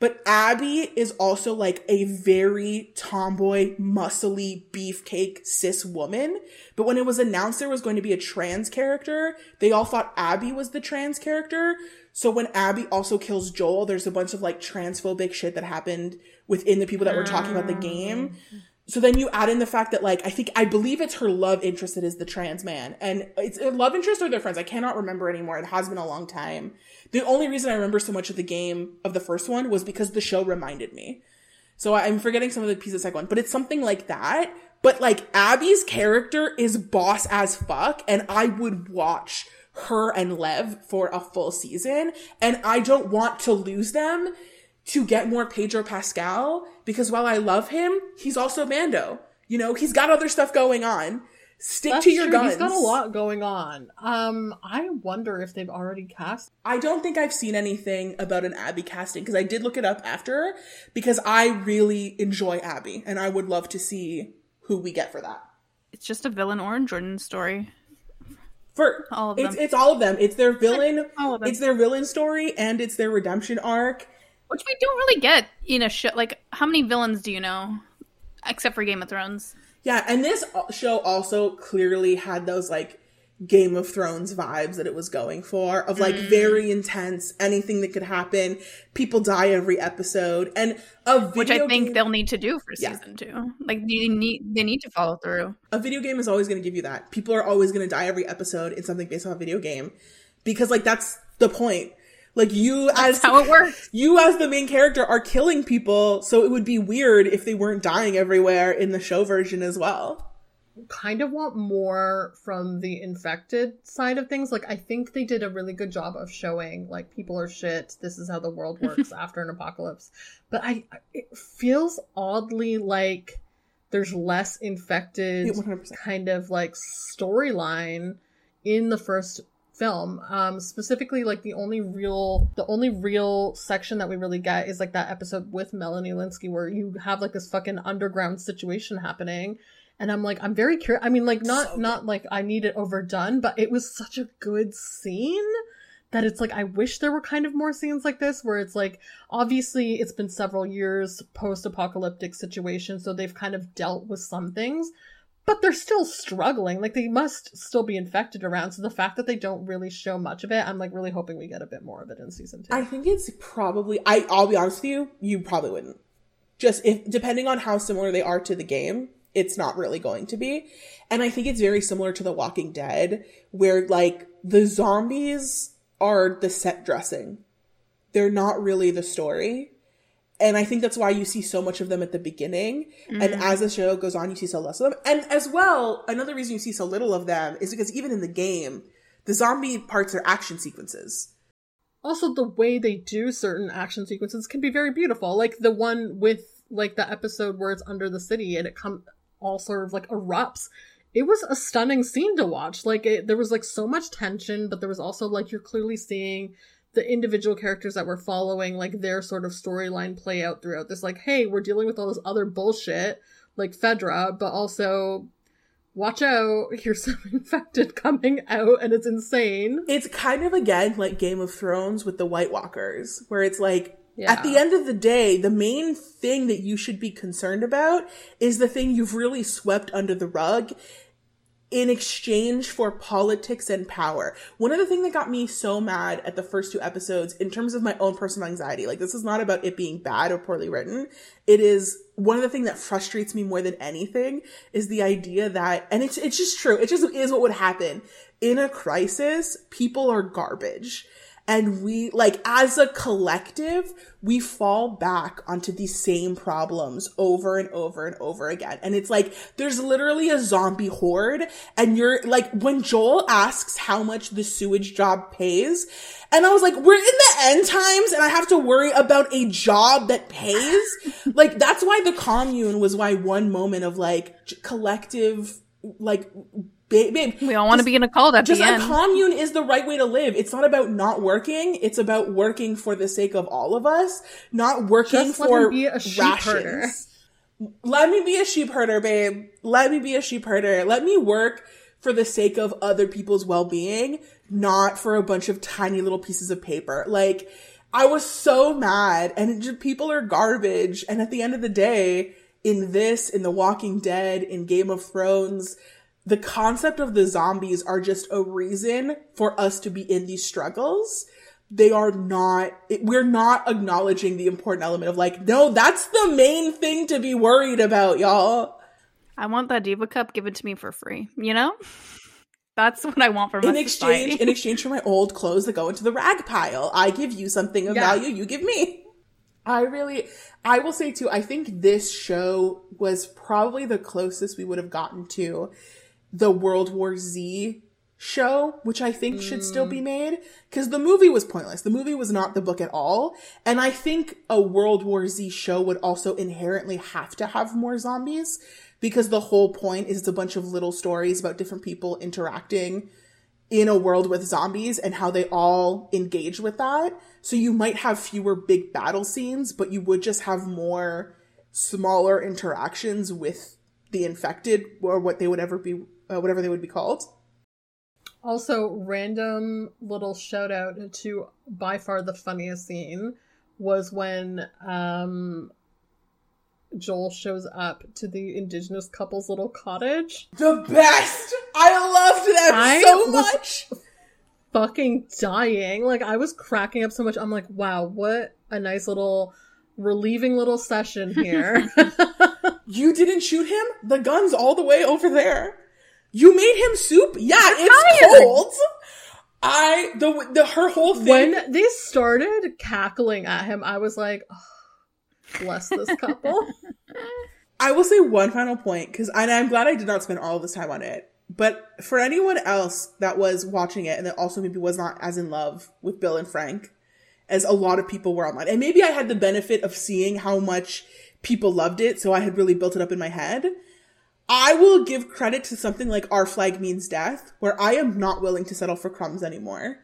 But Abby is also like a very tomboy, muscly, beefcake cis woman. But when it was announced there was going to be a trans character, they all thought Abby was the trans character. So when Abby also kills Joel, there's a bunch of like transphobic shit that happened within the people that were talking about the game. So then you add in the fact that like I think I believe it's her love interest that is the trans man, and it's a love interest or their friends. I cannot remember anymore. It has been a long time. The only reason I remember so much of the game of the first one was because the show reminded me. So I'm forgetting some of the pieces of the second one, but it's something like that. But like Abby's character is boss as fuck, and I would watch her and Lev for a full season, and I don't want to lose them to get more Pedro Pascal because while I love him, he's also Mando. You know, he's got other stuff going on. Stick That's to your true. guns. He's got a lot going on. Um, I wonder if they've already cast. I don't think I've seen anything about an Abby casting because I did look it up after because I really enjoy Abby and I would love to see who we get for that. It's just a villain or orange Jordan story. For All of it's them. it's all of them. It's their villain. All of them. It's their villain story and it's their redemption arc. Which we don't really get in a show. Like, how many villains do you know? Except for Game of Thrones. Yeah, and this show also clearly had those like Game of Thrones vibes that it was going for of like Mm. very intense, anything that could happen. People die every episode, and a video Which I think game, they'll need to do for Yeah. season two. Like, they need, they need to follow through. a video game is always going to give you that. People are always going to die every episode in something based on a video game because like that's the point. Like you as That's how it works. you as the main character are killing people, so it would be weird if they weren't dying everywhere in the show version as well. Kind of want more from the infected side of things. Like, I think they did a really good job of showing, like, people are shit. This is how the world *laughs* works after an apocalypse. But I, it feels oddly like there's less infected Yeah, 100%. kind of like storyline in the first film um specifically like the only real the only real section that we really get is like that episode with Melanie Lynskey where you have like this fucking underground situation happening. And i'm like i'm very curious i mean like not So not like i need it overdone but it was such a good scene that it's like I wish there were kind of more scenes like this where it's like obviously it's been several years post apocalyptic situation so they've kind of dealt with some things but they're still struggling like they must still be infected around so the fact that they don't really show much of it I'm like really hoping we get a bit more of it in season 2. I think it's probably I I'll be honest with you, you probably wouldn't. Just if depending on how similar they are to the game, it's not really going to be. And I think it's very similar to The Walking Dead where like the zombies are the set dressing. They're not really the story. And I think that's why you see so much of them at the beginning. And mm. as the show goes on, you see so less of them. And as well, another reason you see so little of them is because even in the game, the zombie parts are action sequences. also the way they do certain action sequences can be very beautiful like the one with like the episode where it's under the city and it come all sort of like erupts it was a stunning scene to watch like it, there was like so much tension but there was also like you're clearly seeing the individual characters that we're following, like their sort of storyline play out throughout this. Like, hey, we're dealing with all this other bullshit, like Fedra, but also watch out, *laughs* here's some infected coming out and it's insane. It's kind of again like Game of Thrones with the White Walkers, where it's like Yeah. at the end of the day, the main thing that you should be concerned about is the thing you've really swept under the rug in exchange for politics and power. One of the things that got me so mad at the first two episodes in terms of my own personal anxiety, like this is not about it being bad or poorly written. It is one of the things that frustrates me more than anything is the idea that, and it's, it's just true. It just is what would happen in a crisis. People are garbage and we like as a collective we fall back onto these same problems over and over and over again. And it's like there's literally a zombie horde and you're like when joel asks how much the sewage job pays and i was like we're in the end times and i have to worry about a job that pays? *laughs* Like that's why the commune was why one moment of like collective like babe, babe We all want to be in a cult at just the a end. commune is the right way to live. It's not about not working. It's about working for the sake of all of us, not working Just let for be a sheep herder. rations. Let me be a sheep herder, babe. Let me be a sheep herder. Let me work for the sake of other people's well-being, not for a bunch of tiny little pieces of paper. Like, I was so mad and it just, people are garbage. And at the end of the day, in this, in The Walking Dead, in Game of Thrones, the concept of the zombies are just a reason for us to be in these struggles. They are not, we're not acknowledging the important element of like, no, that's the main thing to be worried about, y'all. I want that Diva Cup given to me for free. You know? That's what I want from In exchange, in exchange for my old clothes that go into the rag pile, I give you something of Yeah. value, you give me. I really, I will say too, I think this show was probably the closest we would have gotten to the World War Z show, which I think should still be mm. made, because the movie was pointless. The movie was not the book at all. And I think a World War Z show would also inherently have to have more zombies, because the whole point is it's a bunch of little stories about different people interacting in a world with zombies and how they all engage with that. So you might have fewer big battle scenes, but you would just have more smaller interactions with the infected or what they would ever be, uh, whatever they would be called. Also, random little shout out to by far the funniest scene was when um Joel shows up to the indigenous couple's little cottage. The best! I loved that I so much! Fucking dying. Like I was cracking up so much. I'm like, wow, what a nice little relieving little session here. *laughs* You didn't shoot him? The gun's all the way over there. You made him soup? Yeah, it's tired. cold. I, the, the, her whole thing. when they started cackling at him, I was like, oh, bless this couple. *laughs* *laughs* I will say one final point because I'm glad I did not spend all this time on it. But for anyone else that was watching it and that also maybe was not as in love with Bill and Frank as a lot of people were online, and maybe I had the benefit of seeing how much people loved it, so I had really built it up in my head. I will give credit to something like Our Flag Means Death, where I am not willing to settle for crumbs anymore.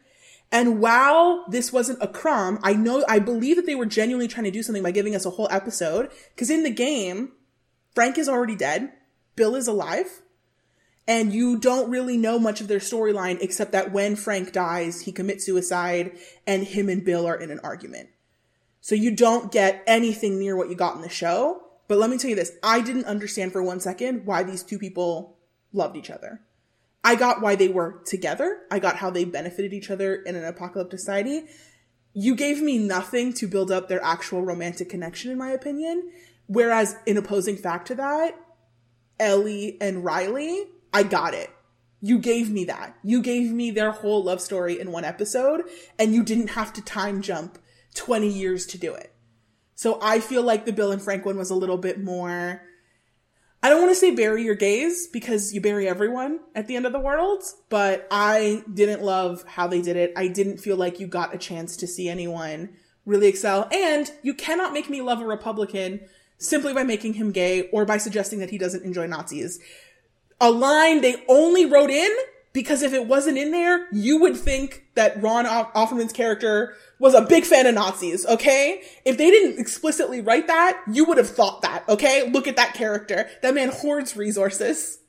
And while this wasn't a crumb, I know, I believe that they were genuinely trying to do something by giving us a whole episode. Cause in the game, Frank is already dead. Bill is alive. And you don't really know much of their storyline except that when Frank dies, he commits suicide and him and Bill are in an argument. So you don't get anything near what you got in the show. But let me tell you this. I didn't understand for one second why these two people loved each other. I got why they were together. I got how they benefited each other in an apocalyptic society. You gave me nothing to build up their actual romantic connection, in my opinion. Whereas, in opposing fact to that, Ellie and Riley, I got it. You gave me that. You gave me their whole love story in one episode, and you didn't have to time jump 20 years to do it. So I feel like the Bill and Frank one was a little bit more. I don't want to say bury your gays because you bury everyone at the end of the world, but I didn't love how they did it. I didn't feel like you got a chance to see anyone really excel. And you cannot make me love a Republican simply by making him gay or by suggesting that he doesn't enjoy Nazis. A line they only wrote in because if it wasn't in there, you would think that Ron Offerman's character was a big fan of Nazis, okay? If they didn't explicitly write that, you would have thought that, okay? Look at that character. That man hoards resources.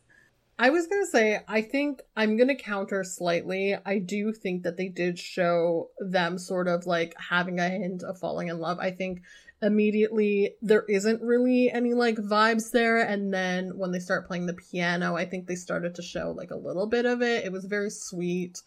I was gonna say, I think I'm gonna counter slightly. I do think that they did show them sort of like having a hint of falling in love. I think immediately there isn't really any like vibes there. And then when they start playing the piano i think they started to show like a little bit of it. It was very sweet.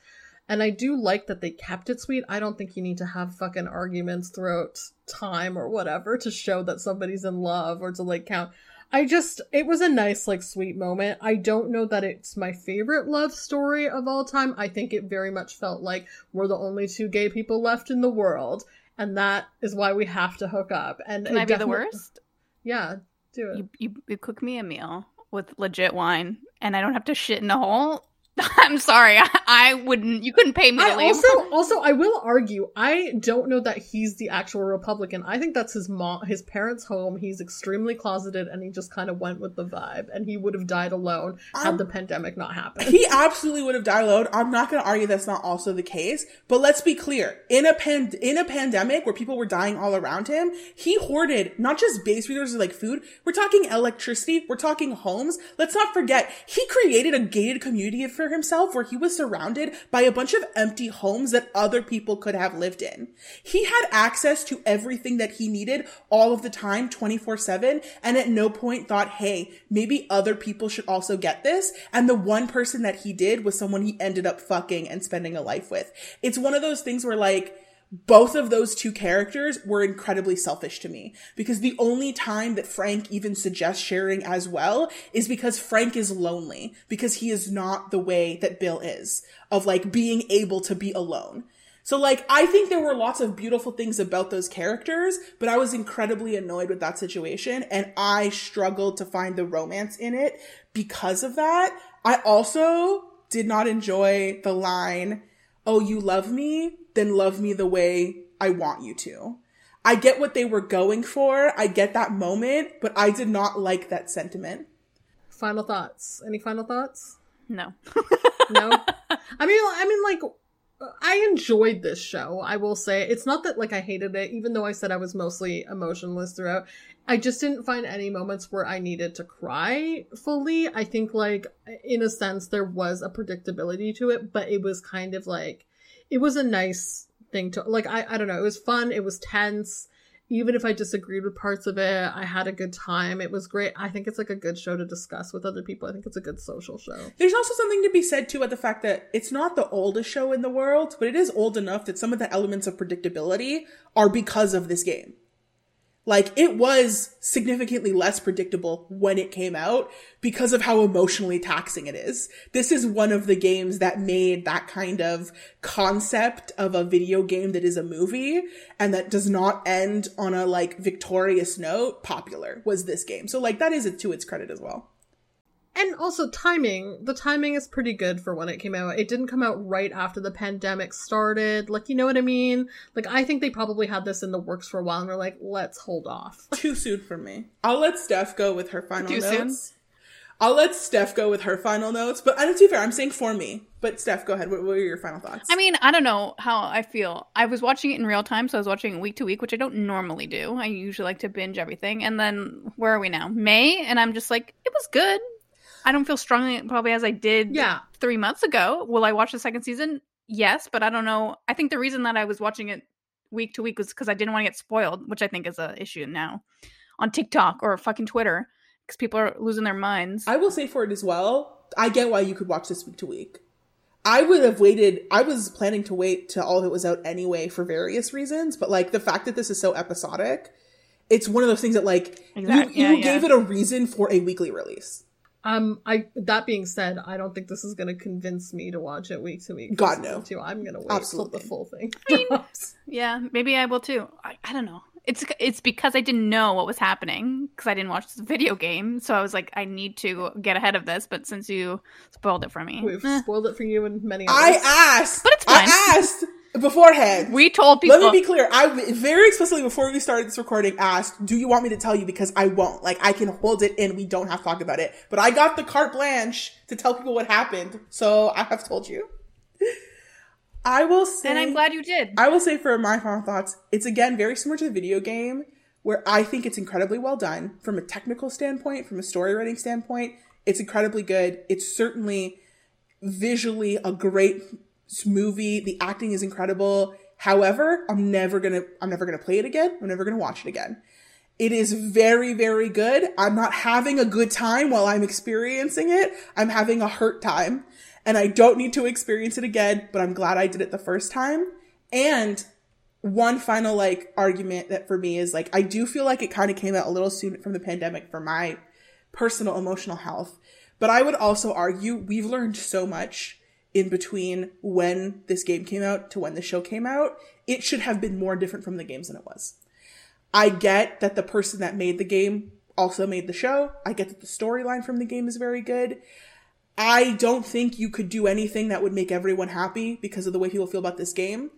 And i do like that they kept it sweet. I don't think you need to have fucking arguments throughout time or whatever to show that somebody's in love or to like count. I just, it was a nice, like, sweet moment. I don't know that it's my favorite love story of all time. I think it very much felt like we're the only two gay people left in the world and that is why we have to hook up. And can I be the worst? Yeah, do it. You, you, you cook me a meal with legit wine, and I don't have to shit in a hole. *laughs* I'm sorry, I, I, wouldn't. You couldn't pay me to I leave. Also, *laughs* also, I will argue. I don't know that he's the actual Republican. I think that's his mom, his parents' home. He's extremely closeted, and he just kind of went with the vibe. And he would have died alone had um, the pandemic not happened. He absolutely would have died alone. I'm not going to argue that's not also the case. But let's be clear: in a pan in a pandemic where people were dying all around him, he hoarded not just base resources like food. We're talking electricity. We're talking homes. Let's not forget he created a gated community for himself where he was surrounded by a bunch of empty homes that other people could have lived in. He had access to everything that he needed all of the time, 24 7, and at no point thought, hey, maybe other people should also get this. And the one person that he did was someone he ended up fucking and spending a life with. It's one of those things where like, both of those two characters were incredibly selfish to me because the only time that Frank even suggests sharing as well is because Frank is lonely because he is not the way that Bill is of like being able to be alone. So like, I think there were lots of beautiful things about those characters, but I was incredibly annoyed with that situation and I struggled to find the romance in it because of that. I also did not enjoy the line, Oh, you love me? Then love me the way I want you to. I get what they were going for. I get that moment, but I did not like that sentiment. Final thoughts. Any final thoughts? No. *laughs* no. *laughs* I mean, I mean, like, I enjoyed this show. I will say it's not that like I hated it, even though I said I was mostly emotionless throughout. I just didn't find any moments where I needed to cry fully. I think like in a sense there was a predictability to it, but it was kind of like it was a nice thing to like I, I don't know it was fun it was tense. Even if i disagreed with parts of it i had a good time. It was great. I think it's like a good show to discuss with other people. I think it's a good social show. There's also something to be said too about the fact that it's not the oldest show in the world but it is old enough that some of the elements of predictability are because of this game like it was significantly less predictable when it came out because of how emotionally taxing it is. This is one of the games that made that kind of concept of a video game that is a movie and that does not end on a like victorious note popular was this game. So like that is it to its credit as well and also timing the timing is pretty good for when it came out it didn't come out right after the pandemic started like you know what i mean like i think they probably had this in the works for a while and they're like let's hold off *laughs* too soon for me i'll let steph go with her final Too notes soon? I'll let Steph go with her final notes, but I don't too fair. I'm saying for me. But Steph, go ahead. What, what, were your final thoughts? I mean, I don't know how I feel. I was watching it in real time, so I was watching week to week, which I don't normally do. I usually like to binge everything. And then where are we now? May, and I'm just like, it was good. I don't feel strongly probably as I did yeah. three months ago. Will I watch the second season? Yes, but I don't know. I think the reason that I was watching it week to week was because I didn't want to get spoiled, which I think is an issue now on TikTok or fucking Twitter because people are losing their minds. I will say for it as well. I get why you could watch this week to week. I would have waited. I was planning to wait till all of it was out anyway for various reasons, but like the fact that this is so episodic, it's one of those things that like exactly. you, you yeah, gave yeah. it a reason for a weekly release. Um, I that being said, I don't think this is going to convince me to watch it week to week. God no, too. I'm going to wait Absolutely. till the full thing. I mean, *laughs* yeah, maybe I will too. I, I don't know. It's it's because I didn't know what was happening because I didn't watch this video game, so I was like, I need to get ahead of this. But since you spoiled it for me, we've eh. spoiled it for you and many. Others. I asked, but it's fine. I asked. Beforehand. We told people. Let me be clear. I very explicitly before we started this recording asked, "Do you want me to tell you?" Because I won't. Like I can hold it in. We don't have to talk about it. But I got the carte blanche to tell people what happened, so I have told you. I will say, and I'm glad you did. I will say for my final thoughts, it's again very similar to the video game, where I think it's incredibly well done from a technical standpoint, from a story writing standpoint. It's incredibly good. It's certainly visually a great movie. The acting is incredible. However, I'm never gonna, I'm never gonna play it again. I'm never gonna watch it again. It is very, very good. I'm not having a good time while I'm experiencing it. I'm having a hurt time and I don't need to experience it again, but I'm glad I did it the first time. And one final like argument that for me is like, I do feel like it kind of came out a little soon from the pandemic for my personal emotional health. But I would also argue we've learned so much in between when this game came out to when the show came out. It should have been more different from the games than it was. I get that the person that made the game also made the show. I get that the storyline from the game is very good. I don't think you could do anything that would make everyone happy because of the way people feel about this game.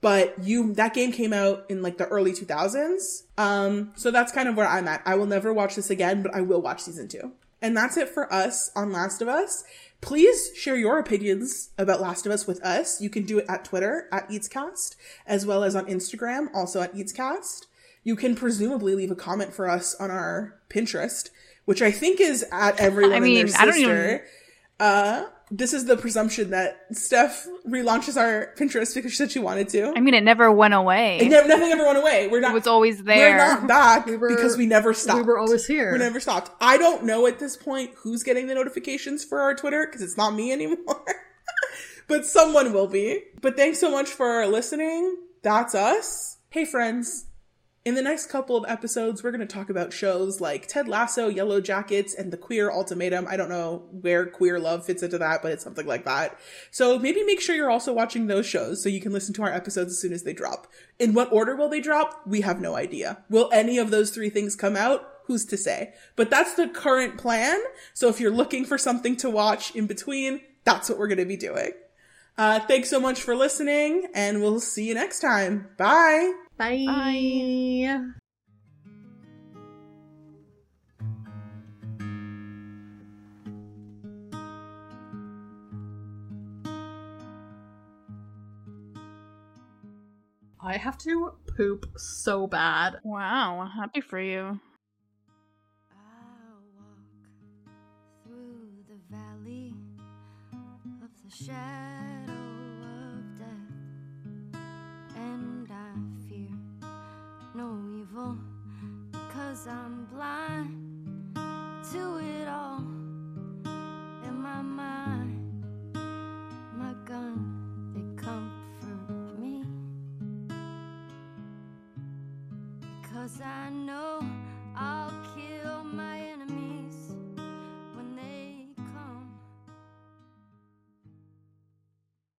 But you, that game came out in like the early 2000s. Um, so that's kind of where I'm at. I will never watch this again, but I will watch season two. And that's it for us on Last of Us. Please share your opinions about Last of Us with us. You can do it at Twitter at EatsCast, as well as on Instagram, also at EatsCast. You can presumably leave a comment for us on our Pinterest, which I think is at everyone *laughs* I mean, and their I don't even- Uh, this is the presumption that Steph relaunches our Pinterest because she said she wanted to. I mean, it never went away. And never, nothing ever went away. We're it not. was always there. We're not back *laughs* We were- because we never stopped. We were always here. We never stopped. I don't know at this point who's getting the notifications for our Twitter because it's not me anymore. *laughs* but someone will be. But thanks so much for listening. That's us. Hey friends. In the next couple of episodes, we're going to talk about shows like Ted Lasso, Yellowjackets, and The Queer Ultimatum. I don't know where queer love fits into that, but it's something like that. So maybe make sure you're also watching those shows so you can listen to our episodes as soon as they drop. In what order will they drop? We have no idea. Will any of those three things come out? Who's to say? But that's the current plan. So if you're looking for something to watch in between, that's what we're going to be doing. Uh, thanks so much for listening, and we'll see you next time. Bye. Bye. Bye. I have to poop so bad. Wow, happy for you. I'll walk through the valley of the shadow no evil because I'm blind to it all. In my mind, my gun, they comfort me because I know I'll kill my enemies.